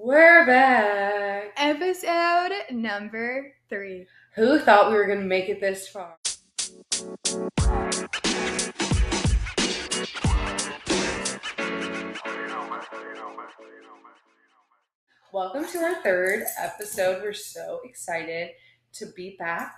We're back. Episode number three. Who thought we were going to make it this far? Welcome to our third episode. We're so excited to be back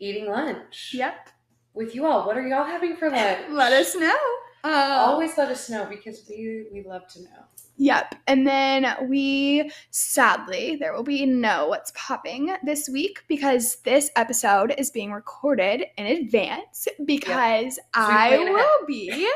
eating lunch Yep. with you all. What are y'all having for lunch? Let us know. Uh, Always let us know because we we love to know. Yep. And then we, sadly, there will be no what's popping this week because this episode is being recorded in advance because I plan ahead. will be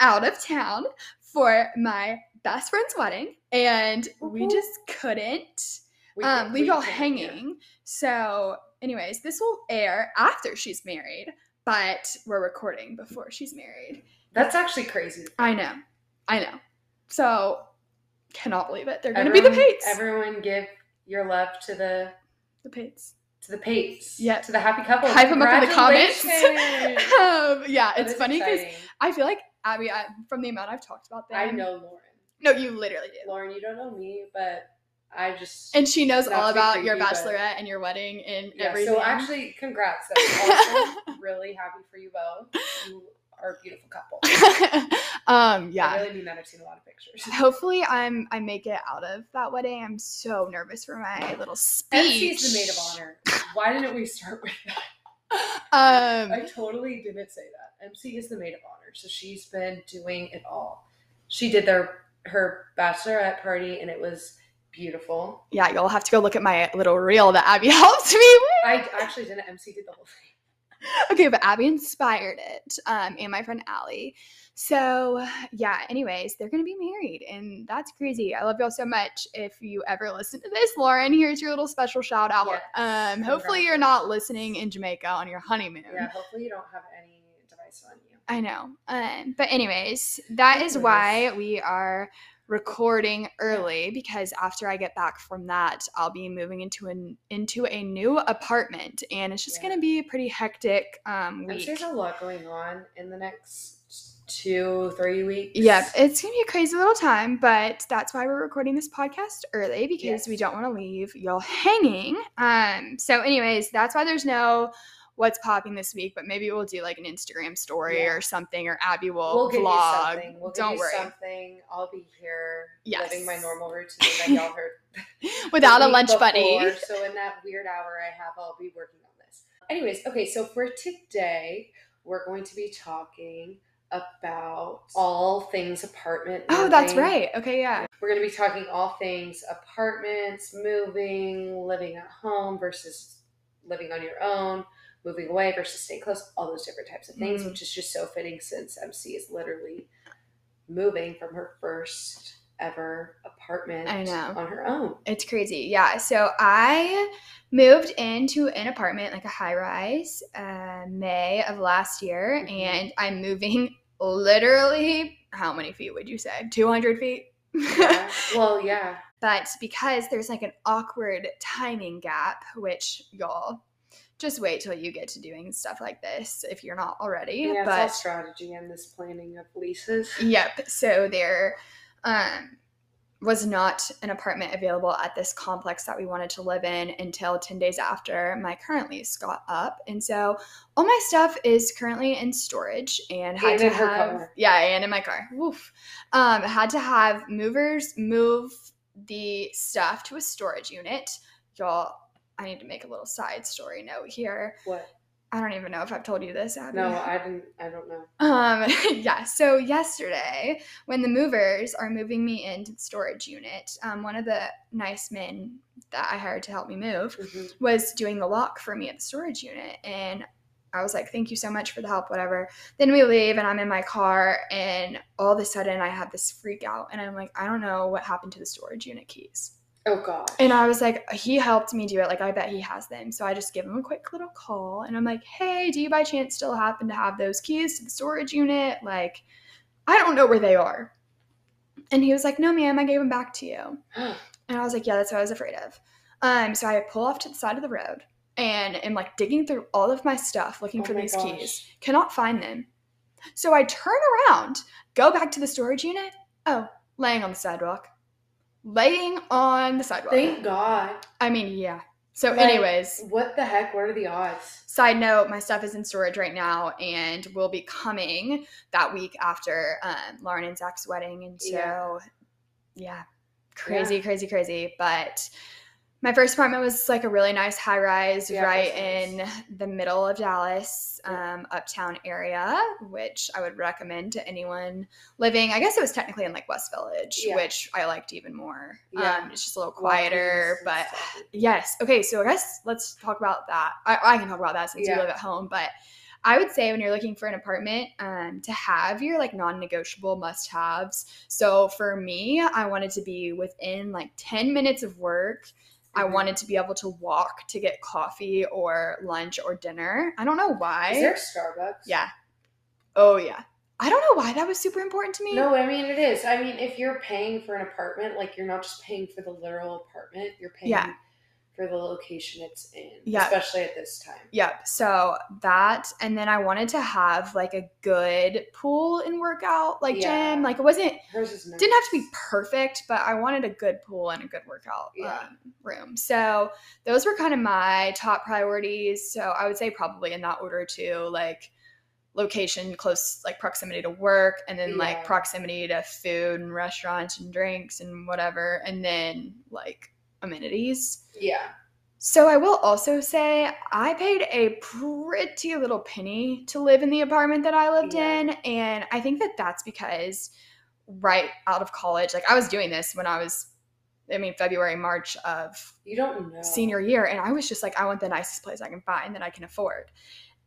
out of town for my best friend's wedding and we just couldn't We um, leave y'all can, yeah. hanging. So, anyways, this will air after she's married, but we're recording before she's married. That's actually crazy. I know, I know. So, cannot believe it. They're gonna be the Pates. Everyone give your love to the the Pates. to the Pates. Yeah. To the happy couple. Hype 'em up in the comments. Um, yeah, it's funny because. I feel like Abby, I, from the amount I've talked about them, I know Lauren. No, you literally do. Lauren, you don't know me, but I just And she knows all about your creepy, bachelorette and your wedding and yeah. everything. So actually, congrats. That's awesome. really happy for you both. You are a beautiful couple. um, I really mean that. I've seen a lot of pictures. Hopefully, I'm I make it out of that wedding. I'm so nervous for my little speech. MC's the maid of honor. Why didn't we start with that? Um, I totally didn't say that. MC is the maid of honor, so she's been doing it all. She did their her bachelorette party, and it was beautiful. yeah, you'll have to go look at my little reel that Abby helped me with. I actually didn't. MC did the whole thing. okay, but Abby inspired it, um, and my friend Allie. So yeah. Anyways, they're gonna be married, and that's crazy. I love y'all so much. If you ever listen to this, Lauren, here's your little special shout out. Yes, um, hopefully you're not listening in Jamaica on your honeymoon. Yeah. Hopefully, you don't have any device on you. I know. Um, but anyways, that is why we are recording early because after I get back from that, I'll be moving into an into a new apartment, and it's just Yeah. gonna be a pretty hectic um, I'm week. there's a lot going on in the next two, three weeks. Yep, it's gonna be a crazy little time, but that's why we're recording this podcast early because we don't want to leave y'all hanging. Um, so anyways, that's why there's no what's popping this week, but maybe we'll do like an Instagram story Yeah. or something, or Abby will We'll vlog. something. We'll don't worry, something. I'll be here Yes. living my normal routine that y'all heard. without a lunch buddy. So in that weird hour I have, I'll be working on this. Anyways, okay, so for today, we're going to be talking about all things apartment. Oh, that's right. Okay, yeah. We're going to be talking all things apartments, moving, living at home versus living on your own, moving away versus staying close, all those different types of things, Mm. which is just so fitting since MC is literally moving from her first ever apartment I know. on her own. It's crazy. Yeah. So I moved into an apartment, like a high rise, uh, May of last year, Mhm. and I'm moving literally, how many feet would you say? 200 feet? Yeah. well, yeah. but because there's like an awkward timing gap, which y'all just wait till you get to doing stuff like this if you're not already. Yeah, it's all strategy and this planning of leases. Yep. So there um, was not an apartment available at this complex that we wanted to live in until 10 days after my current lease got up. And so all my stuff is currently in storage and had And to have car. yeah, and in my car. Woof. Um, had to have movers move the stuff to a storage unit. Y'all, I need to make a little side story note here. What? I don't even know if I've told you this, Abby. No, I didn't. I don't know. Um, yeah, so yesterday, when the movers are moving me into the storage unit, um, one of the nice men that I hired to help me move Mhm. was doing the lock for me at the storage unit. And I was like, thank you so much for the help, whatever. Then we leave, and I'm in my car, and all of a sudden, I have this freak out. And I'm like, I don't know what happened to the storage unit keys. Oh God. And I was like, he helped me do it. Like, I bet he has them. So I just give him a quick little call and I'm like, hey, do you by chance still happen to have those keys to the storage unit? Like, I don't know where they are. And he was like, no, ma'am, I gave them back to you. And I was like, yeah, that's what I was afraid of. Um, so I pull off to the side of the road and am like digging through all of my stuff looking Oh for these gosh. keys. Cannot find them. So I turn around, go back to the storage unit. Oh, laying on the sidewalk. Laying on the sidewalk. Thank God. I mean, yeah. So, Like, anyways, what the heck? What are the odds? side note, my stuff is in storage right now and will be coming that week after um, Lauren and Zach's wedding. And so, yeah, Yeah. crazy, crazy, crazy. But my first apartment was like a really nice high rise Yeah, right in the middle of Dallas, um, uptown area, which I would recommend to anyone living. I guess it was technically in like West Village, Yeah. which I liked even more. Yeah. Um, it's just a little quieter, distance but stuff. Yes. Okay. So I guess let's talk about that. I, I can talk about that since Yeah. you live at home, but I would say when you're looking for an apartment, um, to have your like non-negotiable must-haves. So for me, I wanted to be within like 10 minutes of work. I Mhm. wanted to be able to walk to get coffee or lunch or dinner. I don't know why. Is there Starbucks? yeah. Oh yeah. I don't know why that was super important to me. No, I mean it is. I mean, if you're paying for an apartment, like you're not just paying for the literal apartment, you're paying Yeah. For the location it's in. Yeah. Especially at this time. Yep. So that, and then I wanted to have like a good pool and workout like Yeah. gym. Like it wasn't nice. didn't have to be perfect, but I wanted a good pool and a good workout Yeah. um, room. So those were kind of my top priorities. So I would say probably in that order too, like location, close like proximity to work, and then Yeah. like proximity to food and restaurants and drinks and whatever, and then like amenities. Yeah. So I will also say I paid a pretty little penny to live in the apartment that I lived Yeah. in and I think that that's because right out of college like I was doing this when I was I mean February March of You don't know. senior year and I was just like I want the nicest place I can find that I can afford.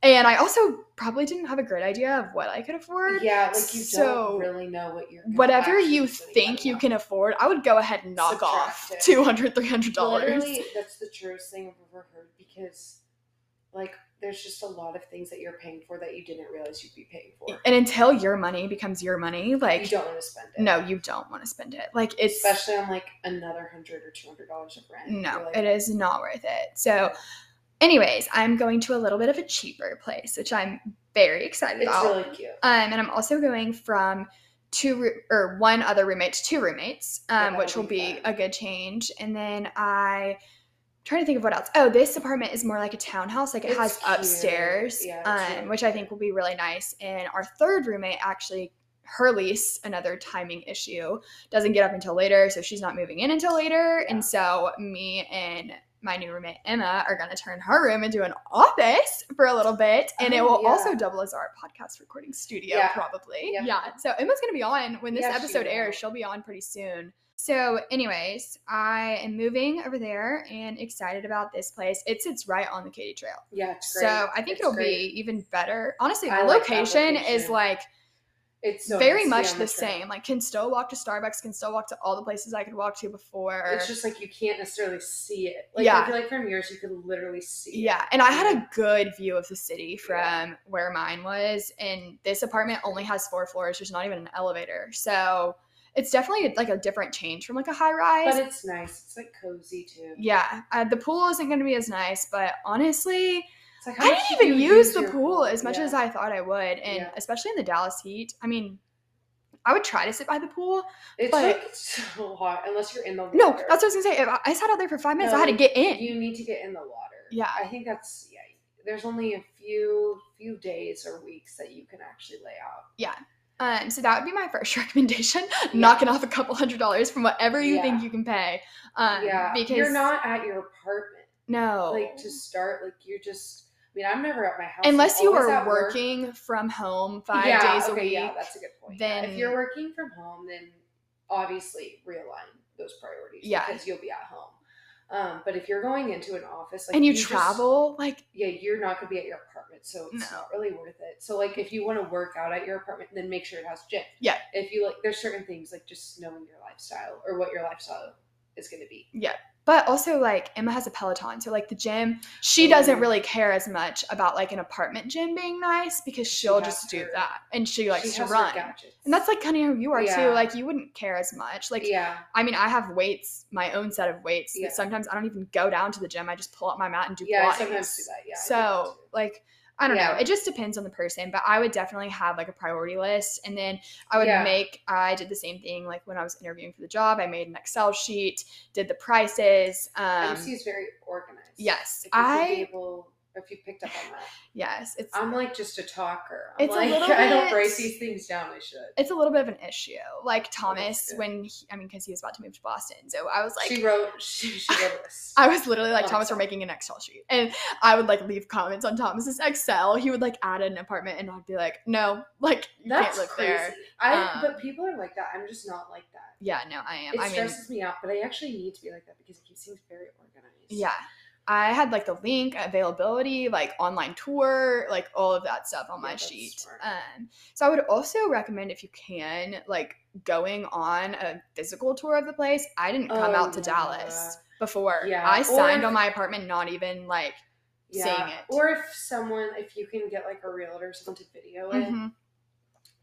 And I also probably didn't have a great idea of what I could afford. Yeah, like you So, don't really know what you're Whatever you think you can afford, I would go ahead and knock off it. 200 300 dollars. Literally, that's the truest thing I've ever heard because, like, there's just a lot of things that you're paying for that you didn't realize you'd be paying for. And until your money becomes your money, like you don't want to spend it. no, you don't want to spend it. Like it's especially on like another hundred or two hundred dollars of rent. no, like, it is not worth it. So, anyways, I'm going to a little bit of a cheaper place, which I'm very excited It's about. really cute. um, and I'm also going from two roo- or one other roommate to two roommates, um, which will be be fun. a good change. And then I. Trying to think of what else. Oh, this apartment is more like a townhouse. Like it It's has cute. upstairs, Yeah, um, which I think will be really nice. And our third roommate actually, her lease, another timing issue, doesn't get up until later, so she's not moving in until later. Yeah. And so me and my new roommate Emma are gonna turn her room into an office for a little bit, and it Oh, will also double as our podcast recording studio, Yeah. probably. Yeah. Yeah. So Emma's gonna be on when this Yeah, she episode will. airs. She'll be on pretty soon. So, anyways, I am moving over there and excited about this place. It sits right on the Katy Trail. Yeah. So I think It's it'll great. be even better. Honestly, the like that location, is like It's so very much the same. Like, can still walk to Starbucks, can still walk to all the places I could walk to before. It's just like you can't necessarily see it. Like Yeah. I feel like from yours you could literally see. it. yeah, and I had a good view of the city from Yeah. where mine was, and this apartment only has four floors. There's not even an elevator, so it's definitely like a different change from like a high rise. But it's nice. It's like cozy too. yeah, uh, the pool isn't going to be as nice, but honestly, like I didn't even you use the your pool as much Yeah. as I thought I would, and Yeah. especially in the Dallas heat. I mean, I would try to sit by the pool. It's but- like so hot unless you're in the water. No, that's what I was gonna say. If I- I sat out there for five minutes. I had to get in. You need to get in the water. Yeah. I think that's yeah. There's only a few few days or weeks that you can actually lay out. Yeah. Um, so that would be my first recommendation. Knocking off a couple hundred dollars from whatever you think you can pay. Um, yeah, because you're not at your apartment. no, Like to start, like you're just. I mean, I'm never at my house. unless I'm you are at work. working from home five yeah, days a week. Yeah, that's a good point. Yeah, then- if you're working from home, then obviously realign those priorities. Yeah. because you'll be at home. Um, but if you're going into an office, like and you, just- travel, like yeah, you're not gonna be at your apartment, so it's No. not really worth it. So like, if you want to work out at your apartment, then make sure it has gym. Yeah. If you like, there's certain things like just knowing your lifestyle or what your lifestyle is gonna be. But also, like Emma has a Peloton, so like the gym, she doesn't really care as much about like an apartment gym being nice because She she'll has just do her- that, and she likes She to run. And that's like kind of who you are Yeah. too. Like you wouldn't care as much. Like yeah, I mean, I have weights, my own set of weights. Yeah. That sometimes I don't even go down to the gym. I just pull up my mat and do yeah. I sometimes do that. Yeah. I do that so like I don't know. It just depends on the person, but I would definitely have like a priority list. And then I would Yeah. make, I did the same thing like when I was interviewing for the job. I made an Excel sheet, did the prices. Um, is very organized. yes, I, able, if you picked up on that, yes, it's, I'm like just a talker. I'm It's a like little I don't bit- write these things down. I should. it's a little bit of an issue. Like Thomas, when he, I mean, because he was about to move to Boston. So I was like, she wrote. She, she wrote this. I was literally like, Oh, Thomas, we're making an Excel sheet. And I would like leave comments on Thomas's Excel. He would like add an apartment and I'd be like, no, like you That's can't live crazy. there. I Um, but people are like that. I'm just not like that. Yeah, no, I am. It I mean, stresses me out, but I actually need to be like that because it keeps things very organized. yeah. I had like the link, availability, like online tour, like all of that stuff on Yeah, my sheet. Um, so I would also recommend if you can, like going on a physical tour of the place. I didn't come Oh, out to yeah. Dallas before. Yeah, I signed on my apartment, not even like Yeah. seeing it. Or if someone, if you can get like a realtor or someone to video it, Mhm.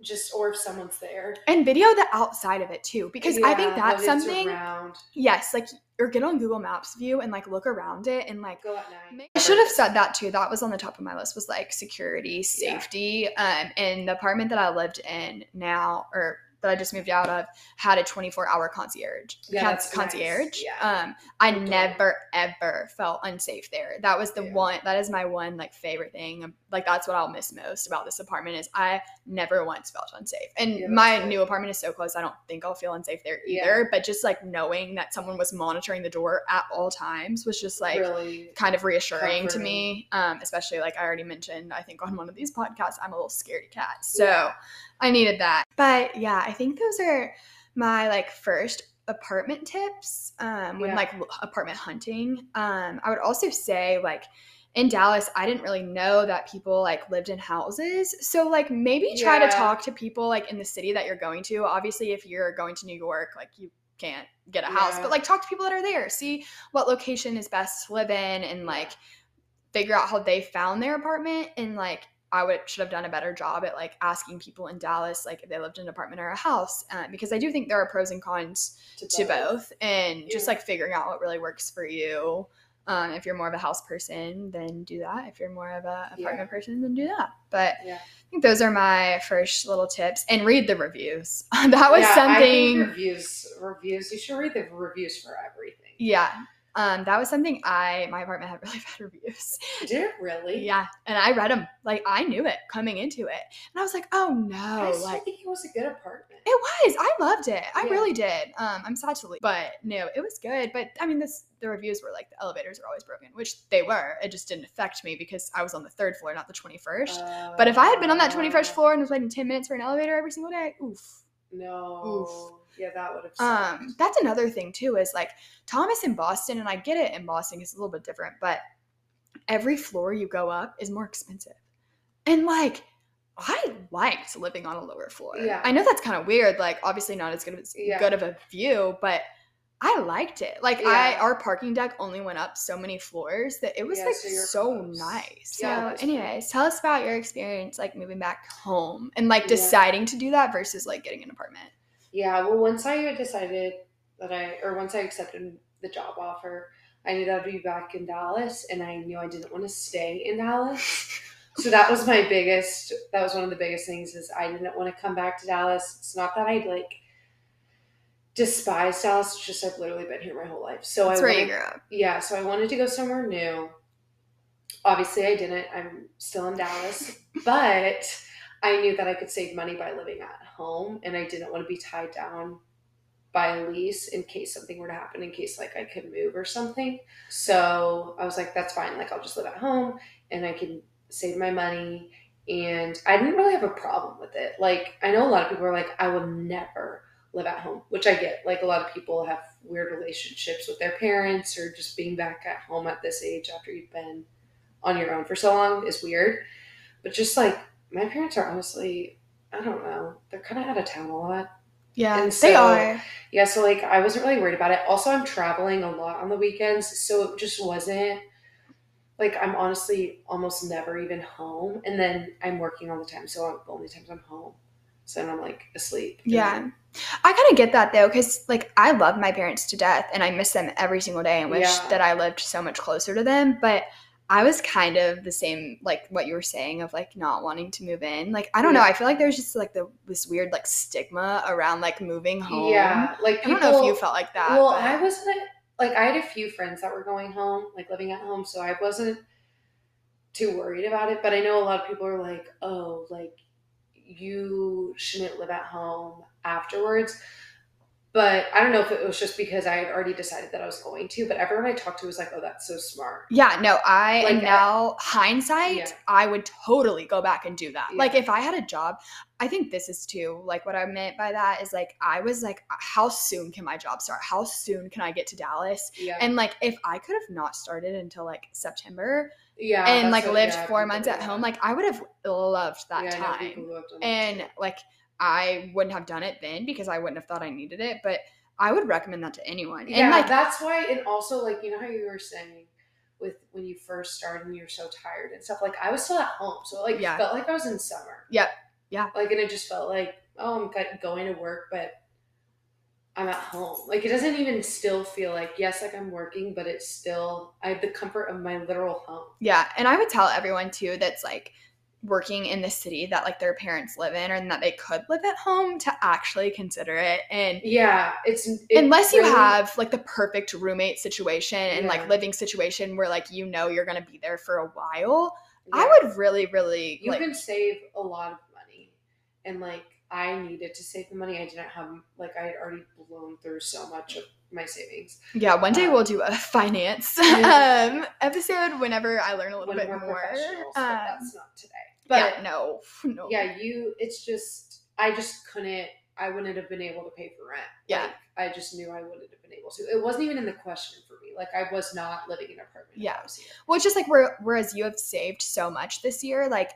Just or if someone's there. and video the outside of it too because i think that's something Around. yes like or get on google maps view and like look around it and like Go at night. i should have said that too that was on the top of my list was like security Yeah. safety um and the apartment that i lived in now or that I just moved out of had a 24 hour concierge. Yeah, con- that's nice. concierge. Yeah. Um, I never ever felt unsafe there. That was the Yeah. one. That is my one like favorite thing. Um, Like that's what I'll miss most about this apartment is I never once felt unsafe. And Yeah, my good. new apartment is so close. I don't think I'll feel unsafe there either. But just like knowing that someone was monitoring the door at all times was just like really. kind of reassuring to me. Um, especially like I already mentioned, I think on one of these podcasts, I'm a little scaredy cat. So. I needed that. But yeah, I think those are my like first apartment tips um, when Yeah. like apartment hunting. Um, I would also say like in Dallas, I didn't really know that people like lived in houses. So like maybe try to talk to people like in the city that you're going to. Obviously, if you're going to New York, like you can't get a house, Yeah. but like talk to people that are there. See what location is best to live in and like figure out how they found their apartment and like I would should have done a better job at like asking people in Dallas like if they lived in an apartment or a house uh, because I do think there are pros and cons to both and just like figuring out what really works for you. Um, if you're more of a house person, then do that. If you're more of a Yeah. apartment person, then do that. But Yeah. I think those are my first little tips. And read the reviews. that was yeah, I something. think reviews. Reviews. You should read the reviews for everything. yeah. Um, that was something I my apartment had really bad reviews. Did it really? Yeah, and I read them like I knew it coming into it, and I was like, "Oh I no!" still Like think it was a good apartment. it was. I loved it. I Yeah. really did. Um, I'm sad to leave, but no, it was good. But I mean, this the reviews were like the elevators are always broken, which they were. It just didn't affect me because I was on the third floor, not the 21st. but if I had been on that 21st Uh, floor and was waiting 10 minutes for an elevator every single day, oof. No. Yeah, that would have. Um, that's another thing too is like Thomas in Boston, and I get it in Boston, it's a little bit different, but every floor you go up is more expensive. And like, I liked living on a lower floor. Yeah. I know that's kind of weird, like obviously not as good as Yeah. good of a view, but I liked it. Like I our parking deck only went up so many floors that it was Yeah, like so so nice. So that's anyways, tell us about your experience like moving back home and like Yeah. deciding to do that versus like getting an apartment. Yeah, well, once I decided that I, or once I accepted the job offer, I knew that I'd be back in Dallas, and I knew I didn't want to stay in Dallas. so that was my biggest. That was one of the biggest things is I didn't want to come back to Dallas. It's not that I like despise Dallas. It's just I've literally been here my whole life. So That's I where you wanted, grew up. yeah. So I wanted to go somewhere new. Obviously, I didn't. I'm still in Dallas, but I knew that I could save money by living at home, and I didn't want to be tied down by a lease in case something were to happen, in case like I could move or something. So I was like, that's fine. Like I'll just live at home, and I can save my money. And I didn't really have a problem with it. Like I know a lot of people are like, I will never live at home, which I get. Like a lot of people have weird relationships with their parents, or just being back at home at this age after you've been on your own for so long is weird. But just like my parents are honestly, I don't know, they're kind of out of town a lot. Yeah, And they so- are. Yeah, so like I wasn't really worried about it. Also, I'm traveling a lot on the weekends, so it just wasn't like I'm honestly almost never even home, and then I'm working all the time, so I'm, the only times I'm home, so then I'm like asleep. Yeah. I kind of get that though, because like I love my parents to death and I miss them every single day and wish Yeah. that I lived so much closer to them. But I was kind of the same, like what you were saying of like not wanting to move in. Like I don't know, I feel like there's just like the this weird like stigma around like moving home. Yeah, like I don't know if you felt like that. Well, but- I wasn't like I had a few friends that were going home, like living at home, so I wasn't too worried about it. But I know a lot of people are like, "Oh, like you shouldn't live at home afterwards." But I don't know if it was just because I had already decided that I was going to. But everyone I talked to was like, "Oh, that's so smart." Yeah, no, I Like, uh, now hindsight, yeah. I would totally go back and do that. Like if I had a job, I think this is too like what I meant by that is like I was like, how soon can my job start? How soon can I get to Dallas? Yeah, And like if I could have not started until like September yeah, and like what- lived yeah, four months at home, like I would have loved that Yeah, time. people who that And like I wouldn't have done it then because I wouldn't have thought I needed it, but I would recommend that to anyone. yeah, and like that's why. And also, like you know how you were saying with when you first started and you're so tired and stuff. Like I was still at home, so like Yeah. felt like I was in summer. Yep. Yeah. Like and it just felt like oh I'm going to work, but I'm at home. Like it doesn't even still feel like yes, like I'm working, but it's still I have the comfort of my literal home. Yeah, and I would tell everyone too that's like working in the city that like their parents live in or that they could live at home to actually consider it. And Yeah, it's it unless you really- have like the perfect roommate situation and Yeah. like living situation where like you know you're going to be there for a while, yeah. I would really really you like can save a lot of money. And like i needed to save the money. I didn't have like i had already blown through so much of my savings. Yeah, one day um, we'll do a finance um episode whenever I learn a little bit more. Um, that's not today but yeah, no. No. yeah you it's just i just couldn't i wouldn't have been able to pay for rent Yeah. Like, i just knew i wouldn't have been able to it wasn't even in the question for me like i was not living in an apartment Yeah. Well, it's just like whereas you have saved so much this year, like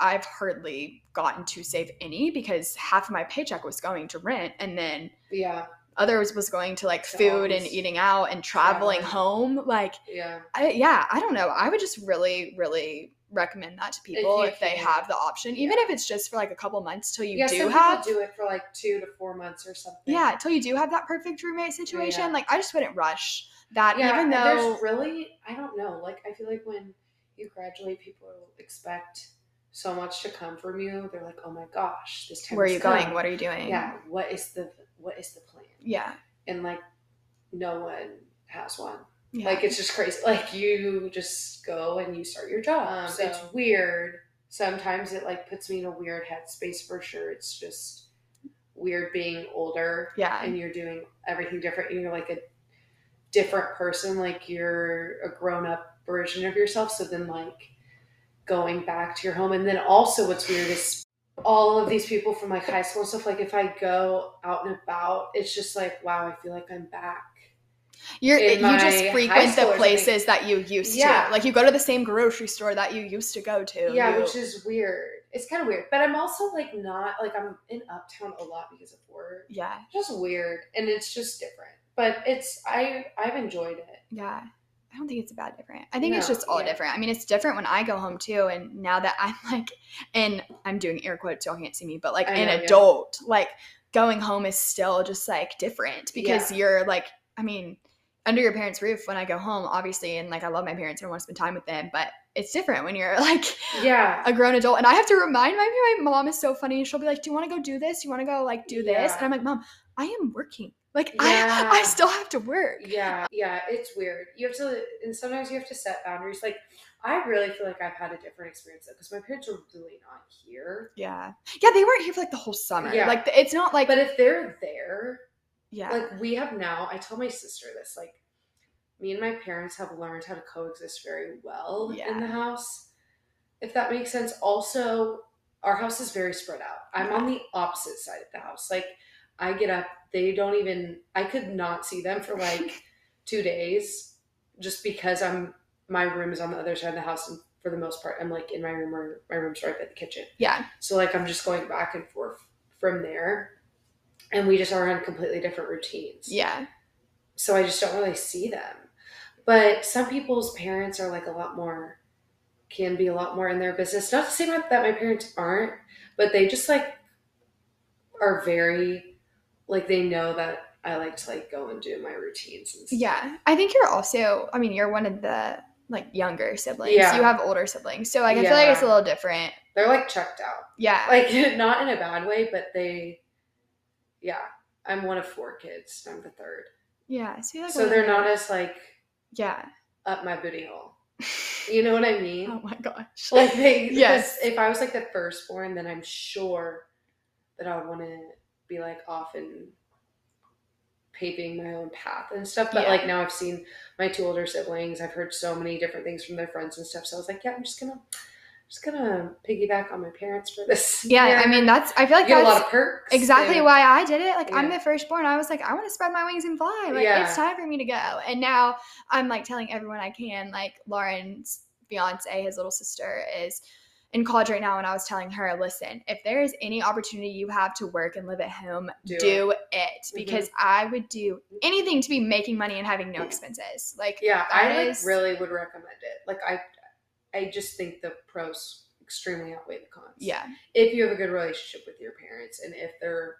I've hardly gotten to save any because half of my paycheck was going to rent and then yeah others was going to like food and eating out and traveling traveling. home. Like, yeah I, yeah, I don't know. I would just really, really recommend that to people you if, they have the option, even if it's just for like a couple months till you yeah do some have. people do it for like two to four months or something Yeah, till you do have that perfect roommate situation. Yeah. Like, I just wouldn't rush that, yeah, even though. there's really I don't know. Like I feel like when you graduate, people expect so much to come from you. They're like, oh my gosh, this time. Where are you going? What are you doing? Yeah, what is the what is the plan? Yeah. And like, no one has one. Yeah. Like it's just crazy. Like you just go and you start your job. Um, so it's weird. Sometimes it like puts me in a weird headspace for sure. It's just weird being older yeah. and you're doing everything different and you're like a different person like you're a grown-up version of yourself so then like going back to your home and then also what's weird is all of these people from like high school and stuff like if i go out and about it's just like wow i feel like i'm back You're you just frequent the places that you used Yeah. to. Like you go to the same grocery store that you used to go to. yeah You- which is weird it's kind of weird but i'm also like not like i'm in uptown a lot because of work yeah, just weird and it's just different but it's i i've enjoyed it yeah. I don't think it's about different. I think it's just all yeah. different. I mean, it's different when I go home too. And now that I'm like, and I'm doing air quotes, y'all can't see me, but like I an know, yeah. adult, like going home is still just like different because you're like, I mean, under your parents' roof when I go home, obviously, and like I love my parents and I want to spend time with them, but it's different when you're like yeah a grown adult and I have to remind my my mom is so funny. She'll be like, "Do you want to go do this? You want to go like do this?" Yeah. And I'm like, "Mom, I am working. Like Yeah. I I still have to work." Yeah, yeah, it's weird. You have to, and sometimes you have to set boundaries. Like, I really feel like I've had a different experience though, because my parents are really not here. Yeah. Yeah, they weren't here for like the whole summer. Yeah. Like it's not like But if they're there, yeah. like we have now, I tell my sister this, like, me and my parents have learned how to coexist very well Yeah. in the house, if that makes sense. Also, our house is very spread out. I'm on the opposite side of the house. Like, I get up, they don't even, I could not see them for like two days just because I'm, my room is on the other side of the house. And for the most part, I'm like in my room or my room's right by the kitchen. yeah. So like I'm just going back and forth from there. And we just are on completely different routines. Yeah. So I just don't really see them. But some people's parents are like a lot more can be a lot more in their business. Not to say that my parents aren't, but they just like are very like they know that I like to like go and do my routines and stuff. Yeah. I think you're also I mean, you're one of the like younger siblings. Yeah. You have older siblings. So like I feel like it's a little different. They're like checked out. Yeah. Like not in a bad way, but they yeah. I'm one of four kids. I'm the third. yeah. So, you're, like, So they're the- not as like Yeah. up my booty hole. You know what I mean? oh my gosh. Like they Yes. yes. If I was like the firstborn, then I'm sure that I would want to be like off and paving my own path and stuff. But Yeah. like now I've seen my two older siblings. I've heard so many different things from their friends and stuff. So I was like, yeah, I'm just gonna just gonna piggyback on my parents for this. Yeah, I mean that's I feel like a that's lot of perks. exactly and- why I did it. Like I'm the firstborn. I was like, I want to spread my wings and fly. Like Yeah. it's time for me to go. And now I'm like telling everyone I can. Like Lauren's fiance, his little sister, is in college right now, and I was telling her, listen, if there is any opportunity you have to work and live at home, Do do, it. it. Mhm. Because I would do anything to be making money and having no expenses. Like Yeah, I like really would recommend it. Like I, I just think the pros extremely outweigh the cons. yeah. if you have a good relationship with your parents and if they're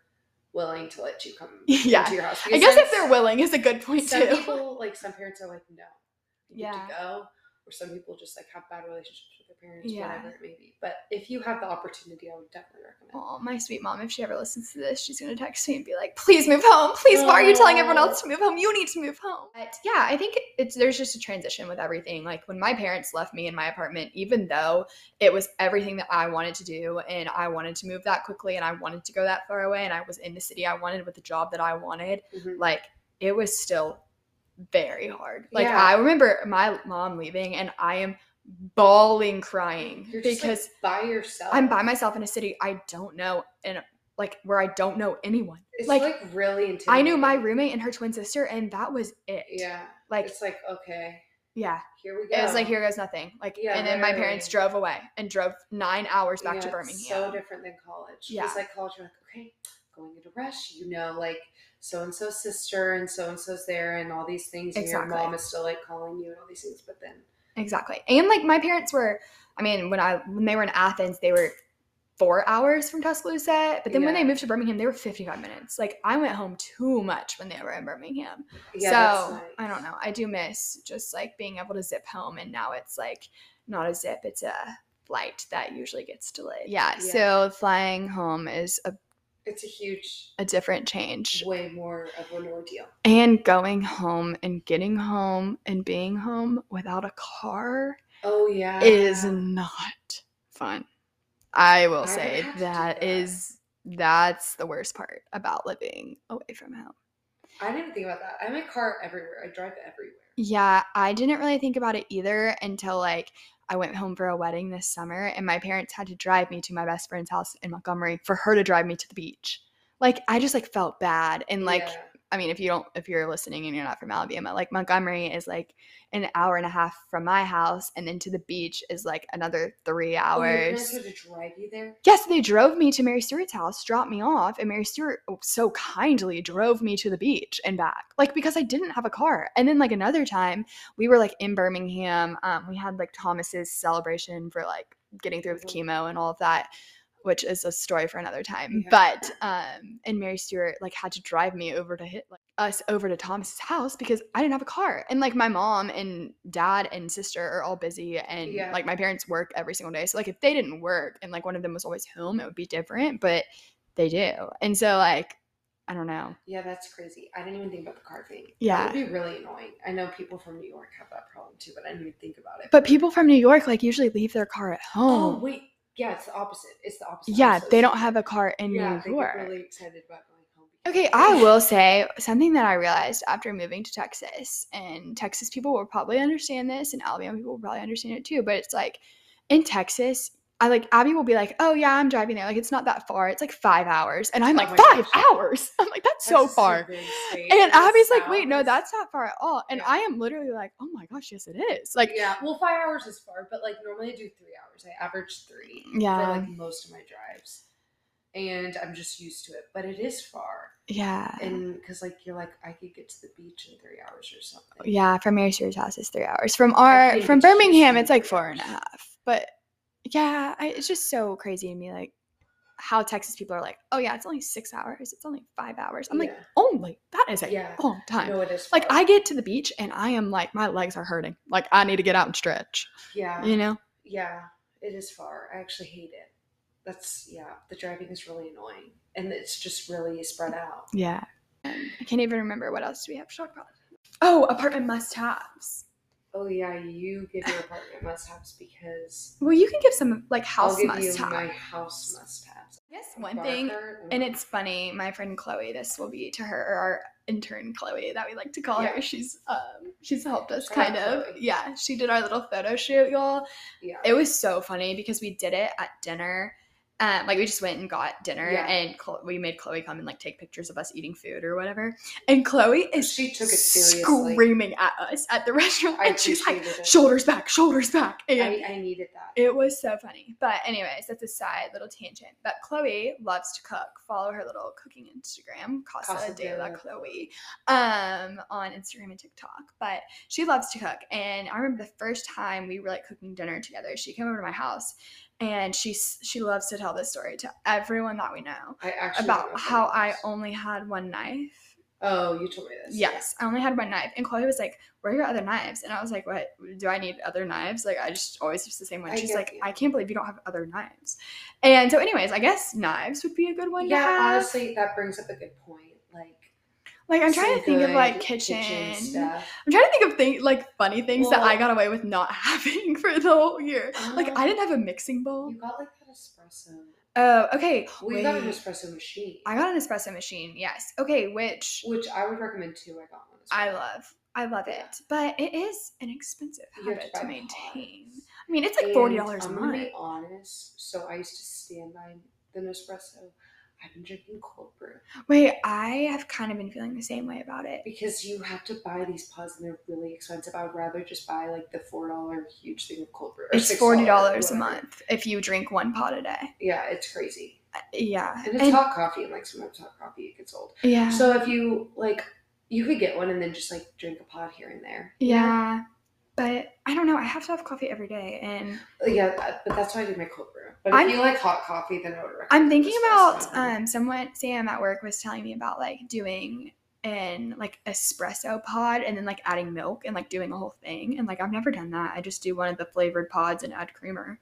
willing to let you come Yeah. into your house. I guess if they're willing is a good point too. some too. people like some parents are like no, you Yeah. need to go, or some people just like have bad relationships with their parents, Yeah. whatever it may be. But if you have the opportunity, I would definitely recommend. Oh, my sweet mom, if she ever listens to this, she's gonna text me and be like, please move home. Please, why are you telling everyone else to move home? You need to move home. But yeah, I think it's there's just a transition with everything. Like when my parents left me in my apartment, even though it was everything that I wanted to do and I wanted to move that quickly and I wanted to go that far away and I was in the city I wanted with the job that I wanted, Mhm. like it was still very hard. Like Yeah. I remember my mom leaving and I am bawling crying You're because like, by yourself. I'm by myself in a city I don't know and like where I don't know anyone. It's like, like, really. I knew my roommate and her twin sister and that was it. Yeah, Like it's like okay, yeah. here we go. It was like here goes nothing. Like Yeah, and then my parents drove away and drove nine hours back Yeah, to it's Birmingham. So different than college. Yeah. It's like college, you're like, okay, going into rush, you know, like so and so's sister and so and so's there and all these things. And Exactly. your mom is still like calling you and all these things. But then, Exactly. And like my parents were I mean, when I when they were in Athens, they were four hours from Tuscaloosa. But then when they moved to Birmingham, they were fifty five minutes. Like I went home too much when they were in Birmingham. yeah, so nice. I don't know. I do miss just like being able to zip home, and now it's like not a zip; it's a flight that usually gets delayed. Yeah. Yeah. So flying home is a, It's a huge, a different change, way more of an ordeal. and going home and getting home and being home without a car Oh yeah, is not fun. I will I say would have to do that that. is that's the worst part about living away from home. I didn't even think about that. I have my car everywhere. I drive everywhere. Yeah, I didn't really think about it either until like I went home for a wedding this summer and my parents had to drive me to my best friend's house in Montgomery for her to drive me to the beach. Like I just like felt bad and like Yeah. I mean if you don't if you're listening and you're not from Alabama, like Montgomery is like an hour and a half from my house and then to the beach is like another 3 Oh, hours. had to drive you there. Yes, they drove me to Mary Stewart's house, dropped me off, and Mary Stewart so kindly drove me to the beach and back. Like because I didn't have a car. And then like another time, we were like in Birmingham. Um, we had like Thomas's celebration for like getting through with Mhm. chemo and all of that, which is a story for another time. Yeah. But um, and Mary Stewart like had to drive me over to hit like us over to Thomas's house because I didn't have a car. And like my mom and dad and sister are all busy and Yeah. like my parents work every single day. So like if they didn't work and like one of them was always home, it would be different, but they do. And so like I don't know. Yeah, that's crazy. I didn't even think about the car thing. Yeah. That would be really annoying. I know people from New York have that problem too, but I didn't even think about it. But people from New York like usually leave their car at home. oh wait, yeah, it's the opposite. It's the opposite. Yeah, they don't have a car in yeah, New York. really excited about going home. Okay, I will say something that I realized after moving to Texas, and Texas people will probably understand this, and Alabama people will probably understand it too. But it's like in Texas, I like Abby will be like, "Oh yeah, I'm driving there. Like it's not that far. It's like five hours," and I'm Oh like, five gosh. hours. I'm like, that's so is a far. And Abby's like, wait, no, that's not far at all. And Yeah. I am literally like, oh my gosh, yes, it is. Like, yeah. Well, five hours is far, but like normally I do three hours. I average three Yeah. for like most of my drives, and I'm just used to it. But it is far, yeah. and because like you're like I could get to the beach in three hours or something. Yeah, from Mary Stewart's house is three hours. From our from Birmingham, it's like four and a half. But yeah, I, it's just so crazy to me. Like, how Texas people are like, oh yeah, it's only six hours, it's only five hours. I'm like, only that is a Yeah. long time. No, it is. Like. I get to the beach and I am like, my legs are hurting. Like I need to get out and stretch. yeah, You know? yeah, it is far. I actually hate it. That's yeah. The driving is really annoying, and it's just really spread out. Yeah. I can't even remember what else do we have to talk about. Oh, apartment must-haves. Oh yeah, you give your apartment must-haves because Well, you can give some like house I'll give must you have. my house must-haves. Yes, one thing, and it's funny. My friend Chloe, this will be to her, or our intern Chloe, that we like to call Yeah. her. She's um, she's helped us Shout out kind of. Chloe. Yeah, she did our little photo shoot, y'all. yeah. It was so funny because we did it at dinner. Um, like we just went and got dinner, Yeah. and Chlo- we made Chloe come and like take pictures of us eating food or whatever. And Chloe is She took it seriously. screaming at us at the restaurant, I and she's like, it. shoulders back, shoulders back. And I, I needed that. it was so funny. But anyways, that's a side little tangent. But Chloe loves to cook. Follow her little cooking Instagram, Casa, Casa de la Chloe, um, on Instagram and TikTok. But she loves to cook. And I remember the first time we were like cooking dinner together, she came over to my house and she she loves to tell this story to everyone that we know I actually about how I only had one knife. Oh, you told me this. Yes, I only had one knife. And Chloe was like, Where are your other knives? And I was like, What? Do I need other knives? Like, I just always use the same one. I She's like, you. I can't believe you don't have other knives. And so, anyways, I guess knives would be a good one Yeah, to have. honestly, that brings up a good point. Like, like, I'm trying to think of like kitchen. stuff. I'm trying to think of things like funny things that I got away with not having for the whole year. Like, I uh-huh. didn't have a mixing bowl. You got like that espresso. Oh, okay. We got an espresso machine, I got an espresso machine. Yes. Okay, which which I would recommend too. I got one. I love. I love Yeah. it, but it is an expensive habit buy to maintain. pods. I mean, it's like And forty dollars a I'm gonna month. be honest. So I used to stand by the Nespresso. I've been drinking cold brew Wait, I have kind of been feeling the same way about it. because you have to buy these pods and they're really expensive. I would rather just buy like the four dollar huge thing of cold brew. It's forty dollars a month if you drink one pot a day. Yeah, it's crazy. Uh, Yeah, And it's hot coffee, and like sometimes hot coffee it gets old. yeah, So if you like, you could get one and then just like drink a pod here and there. Yeah. know? But I don't know. I have to have coffee every day, and Yeah, that- but that's why I do my cold brew. But I'm- if you like hot coffee, then I would recommend. I'm thinking about um someone Sam at work was telling me about like doing an like espresso pod and then like adding milk and like doing a whole thing and like I've never done that. I just do one of the flavored pods and add creamer.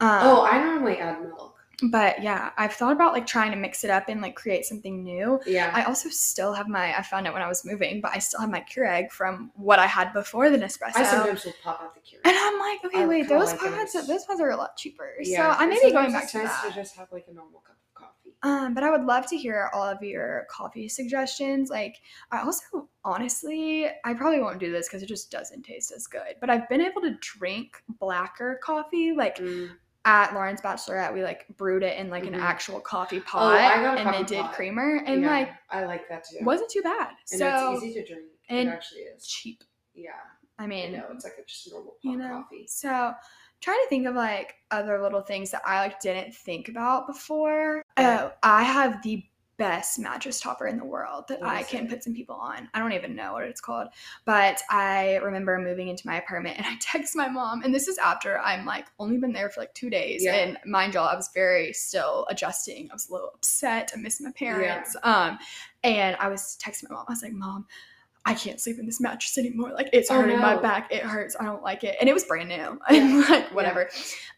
Um, Oh, I normally add milk. But yeah, I've thought about like trying to mix it up and like create something new. Yeah. I also still have my I found it when I was moving, but I still have my Keurig from what I had before the Nespresso. I sometimes will pop out the Keurig. and I'm like, okay, I wait, those like pods, those. pods are a lot cheaper. Yeah, so I may be going back to nice that. to just have like a normal cup of coffee. Um, but I would love to hear all of your coffee suggestions. Like, I also honestly, I probably won't do this because it just doesn't taste as good. But I've been able to drink blacker coffee. Like Mm. At Lauren's Bachelorette, we like brewed it in like Mhm. an actual coffee Oh, pot a and then coffee did pot. creamer, and Yeah, like I like that too. wasn't too bad. and so it's easy to drink. and it actually is. cheap. Yeah. I mean, know it's like a just normal pot you know coffee. so trying to think of like other little things that i like didn't think about before oh i have the best mattress topper in the world that i can it? put some people on. I don't even know what it's called but i remember moving into my apartment and i text my mom and this is after i'm like only been there for like two days Yeah. and mind you i was very still adjusting. I was a little upset. I miss my parents. Um and i was texting my mom. I was like mom I can't sleep in this mattress anymore. Like it's Oh, hurting my back. It hurts. I don't like it. And it was brand new. And like whatever.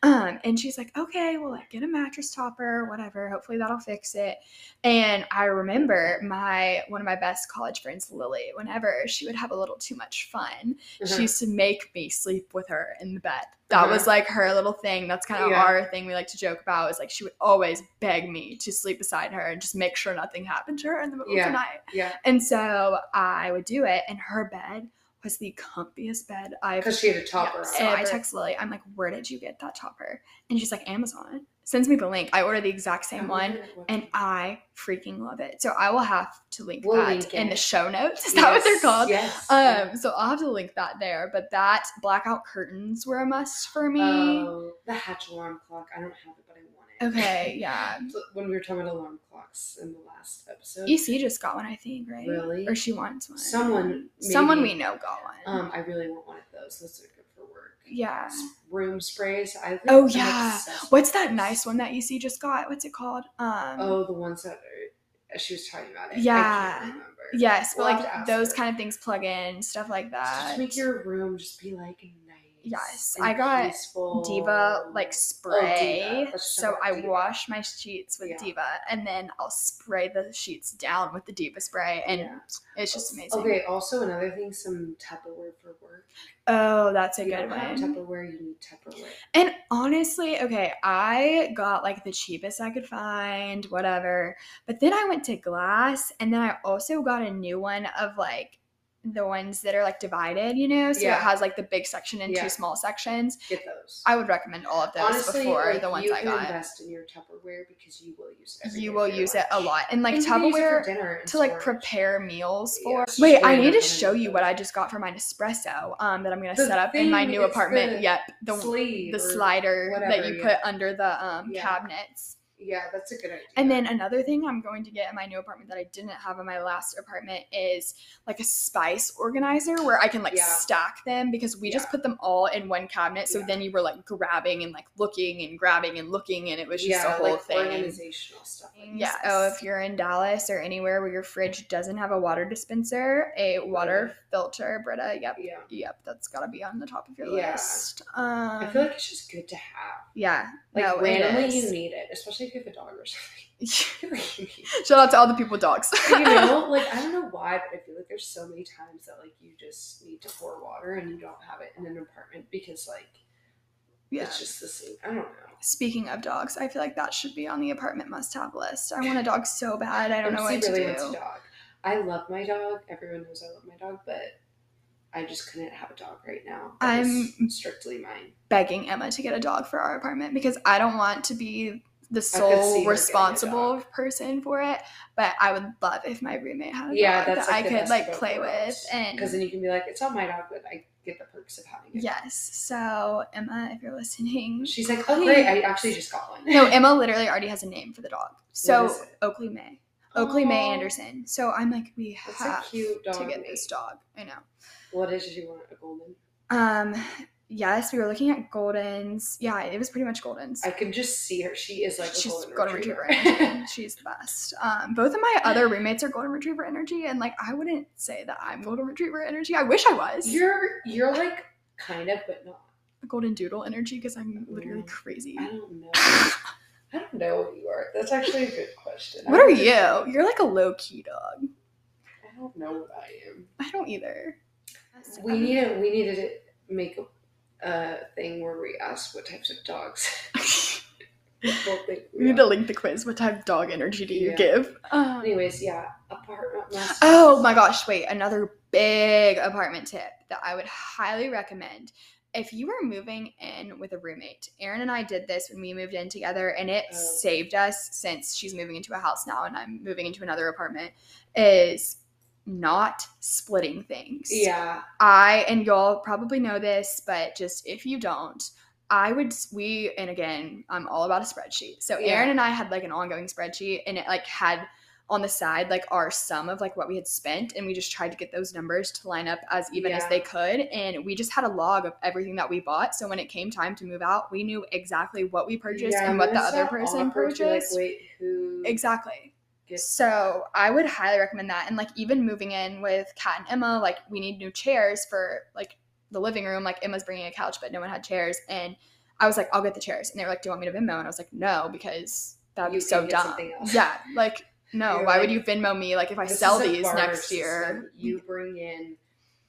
Um, and she's like, okay, well, like get a mattress topper, whatever. Hopefully that'll fix it. And I remember my one of my best college friends, Lily, whenever she would have a little too much fun, she Uh-huh. used to make me sleep with her in the bed. That Uh-huh. was like her little thing. That's kind of Yeah. our thing we like to joke about. Is like she would always beg me to sleep beside her and just make sure nothing happened to her in the middle Yeah. of the night. Yeah. And so I would do it, and her bed was the comfiest bed I've Because she had a topper yeah, so. I text Lily. I'm like, "Where did you get that topper?" And she's like, "Amazon." Sends me the link. I ordered the exact same one, and I freaking love it. So I will have to link We'll that link in it. the show notes. Is that what they're called? Yes. Um, so I'll have to link that there. But that blackout curtains were a must for me. Oh, the hatch alarm clock. I don't have it, but I want it. Okay, yeah. When we were talking about alarm clocks in the last episode, EC just got one, I think, right? Really? Or she wants one. Someone, Someone we know got one. um, I really want one of those. Those are good for work. Yeah. room sprays. I think Oh, I'm yeah. What's that nice one that EC just got? What's it called? Um Oh, the ones that are, she was talking about it. I Yeah. Yes, but We'll to like those her. kind of things plug in, stuff like that. Just make your room just be like nice. Yes, I got peaceful. Diva like oh, spray. Oh, Let's so I Diva. wash my sheets with Yeah. Diva and then I'll spray the sheets down with the Diva spray and Yeah. it's just amazing. Okay. Also, another thing, some Tupperware for work. Oh, that's a you good don't have one. Tupperware, you need Tupperware. And honestly, okay, I got like the cheapest I could find, whatever. But then I went to glass and then I also got a new one of like the ones that are like divided, you know? So Yeah. it has like the big section and Yeah. two small sections. Get those. I would recommend all of those Honestly, before like, the ones you I can got. invest in your Tupperware because you will use it. You will for your use it a lot. And like And you use it for Tupperware dinner and to like prepare meals for. Yes. Wait, I need to show you what. I just got for my Nespresso. Um, that I'm gonna The set up in my new apartment. the yep, the sleeve the or slider that you yeah. put under the um Yeah. cabinets. Yeah, that's a good idea. And then another thing I'm going to get in my new apartment that I didn't have in my last apartment is like a spice organizer where I can like Yeah. stack them because we just put them all in one cabinet. So Yeah. then you were like grabbing and like looking and grabbing and looking and it was just yeah, a whole like thing. organizational stuff. Like Yeah. this. Oh, if you're in Dallas or anywhere where your fridge doesn't have a water dispenser, a water filter, Brita. Yep. yeah, Yep. That's got to be on the top of your Yeah. list. Um, I feel like it's just good to have. yeah. Like no, randomly, you need it, especially if you have a dog or something. I feel like you need it. Shout out to all the people with dogs. you know, like I don't know why, but I feel like there's so many times that like you just need to pour water and you don't have it in an apartment because like yeah. it's just the same. I don't know. Speaking of dogs, I feel like that should be on the apartment must-have list. I want a dog so bad. I don't know what really to do. dog. I love my dog. Everyone knows I love my dog, but I just couldn't have a dog right now. That I'm- strictly mine. Begging Emma to get a dog for our apartment because I don't want to be the sole responsible person for it. But I would love if my roommate had a Yeah, dog that's that like I could like play with. And Because then you can be like, it's not my dog, but I get the perks of having it. yes, so Emma, if you're listening, She's like, oh great, I actually just got one. no, Emma literally already has a name for the dog. So? Oakley May, Oakley May Anderson. So I'm like, we have to get name. this dog. I know. What is you want? A golden? Um, yes, we were looking at Goldens. Yeah, it was pretty much Goldens. I can just see her. She is like a She's golden, golden retriever. retriever. energy. She's the best. Um, both of my other roommates are golden retriever energy, and like I wouldn't say that I'm golden retriever energy. I wish I was you're you're like kind of, but not. golden doodle energy because I'm literally crazy. I don't know. I don't know what you are. That's actually a good question. I What are you? know. You're like a low key dog. I don't know what I am. I don't either. We need to we needed to make a uh, thing where we ask what types of dogs We need to link the quiz. What type of dog energy do you Yeah. give? Um, Anyways, yeah, apartment. must- Oh my gosh, wait, another big apartment tip that I would highly recommend. If you are moving in with a roommate, Erin and I did this when we moved in together, and it Oh. saved us since she's moving into a house now and I'm moving into another apartment. Is not splitting things. Yeah, I and y'all probably know this, but just if you don't, I would we and again, I'm all about a spreadsheet. So Yeah. Erin and I had like an ongoing spreadsheet and it like had on the side like our sum of like what we had spent and we just tried to get those numbers to line up as even as they could and we just had a log of everything that we bought so when it came time to move out we knew exactly what we purchased Yeah, and what the other person purchased Like, wait, who? exactly so I would highly recommend that. And like even moving in with Kat and Emma, like we need new chairs for like the living room. Like Emma's bringing a couch, but no one had chairs. And I was like, I'll get the chairs. And they were like, Do you want me to Venmo? And I was like, No, because that'd You be so dumb. Yeah, like no. You're why would you Venmo me? Like if I sell these next year. You bring in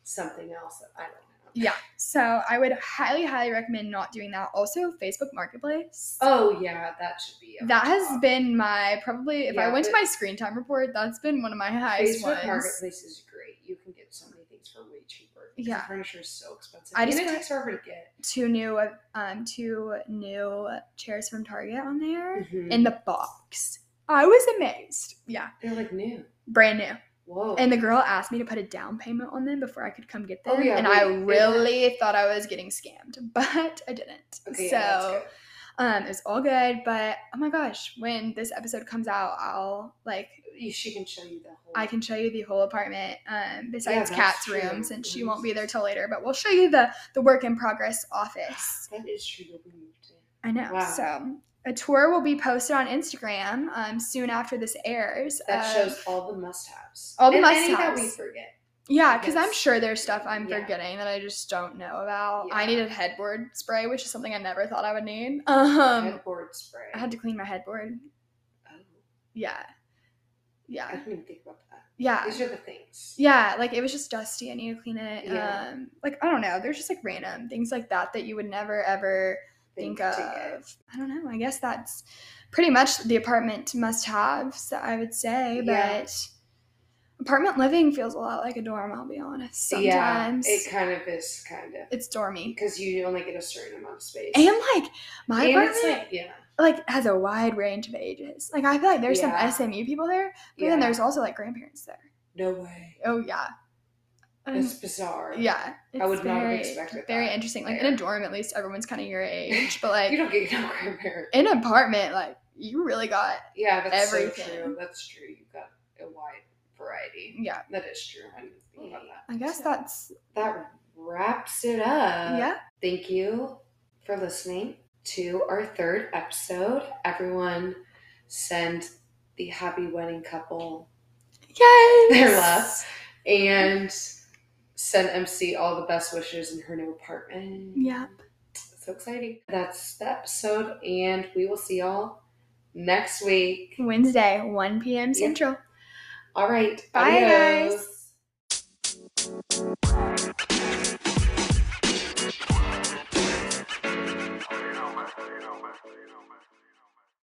something else I don't have. Yeah. So I would highly, highly recommend not doing that. Also, Facebook Marketplace. Oh yeah, that should be. That has top. been my probably if I went to my screen time report, that's been one of my highest Facebook ones. Marketplace is great. You can get so many things for way cheaper. Yeah. the furniture is so expensive. I and just it got- takes forever to get. two new um two new chairs from Target on there Mhm. in the box. I was amazed. Yeah, They're like new. brand new. Whoa. And the girl asked me to put a down payment on them before I could come get them, Oh, yeah, and wait, I really thought I was getting scammed, but I didn't. okay, so good. um, it was all good. But oh my gosh, when this episode comes out, I'll like she can show you the whole. I can show you the whole apartment, um, besides that's Kat's true. room, since she won't be there till later. But we'll show you the the work in progress office. That is true. You'll be moved in. I know. Wow. So a tour will be posted on Instagram um, soon after this airs. That shows all the must-haves. All the and Any that we forget. Yeah, because I'm sure there's stuff I'm Yeah. forgetting that I just don't know about. I needed headboard spray, which is something I never thought I would need. Um, Headboard spray. I had to clean my headboard. Oh, Yeah, Yeah. I yeah, didn't even think about that. yeah, These are the things. yeah. Like it was just dusty. I need to clean it. Yeah. Um, like I don't know. There's just like random things like that that you would never ever think, of. I don't know. I guess that's pretty much the apartment must-haves that I would say. Yeah. But apartment living feels a lot like a dorm. I'll be honest. Sometimes Yeah, it kind of is, kind of. it's dormy. Because you only get a certain amount of space. And like my And apartment, like, like, has a wide range of ages. Like I feel like there's Yeah. some SMU people there, but then there's also like grandparents there. No way. Oh yeah, It's um, bizarre. yeah. It's I would not have very, expected Very that interesting. Like in a dorm, at least everyone's kind of your age, but like You don't get no grandparents. in an apartment, like you really got Yeah, that's so true. That's true. You've got a wide variety. yeah. That is true. I didn't think about that. I guess that's That wraps it up. yeah. Thank you for listening to our third episode. Everyone send the happy wedding couple Yes. their love and send MC all the best wishes in her new apartment. Yeah. So exciting. That's the episode, and we will see y'all next week. Wednesday, 1 p.m. Central. All right. Bye, adios. guys.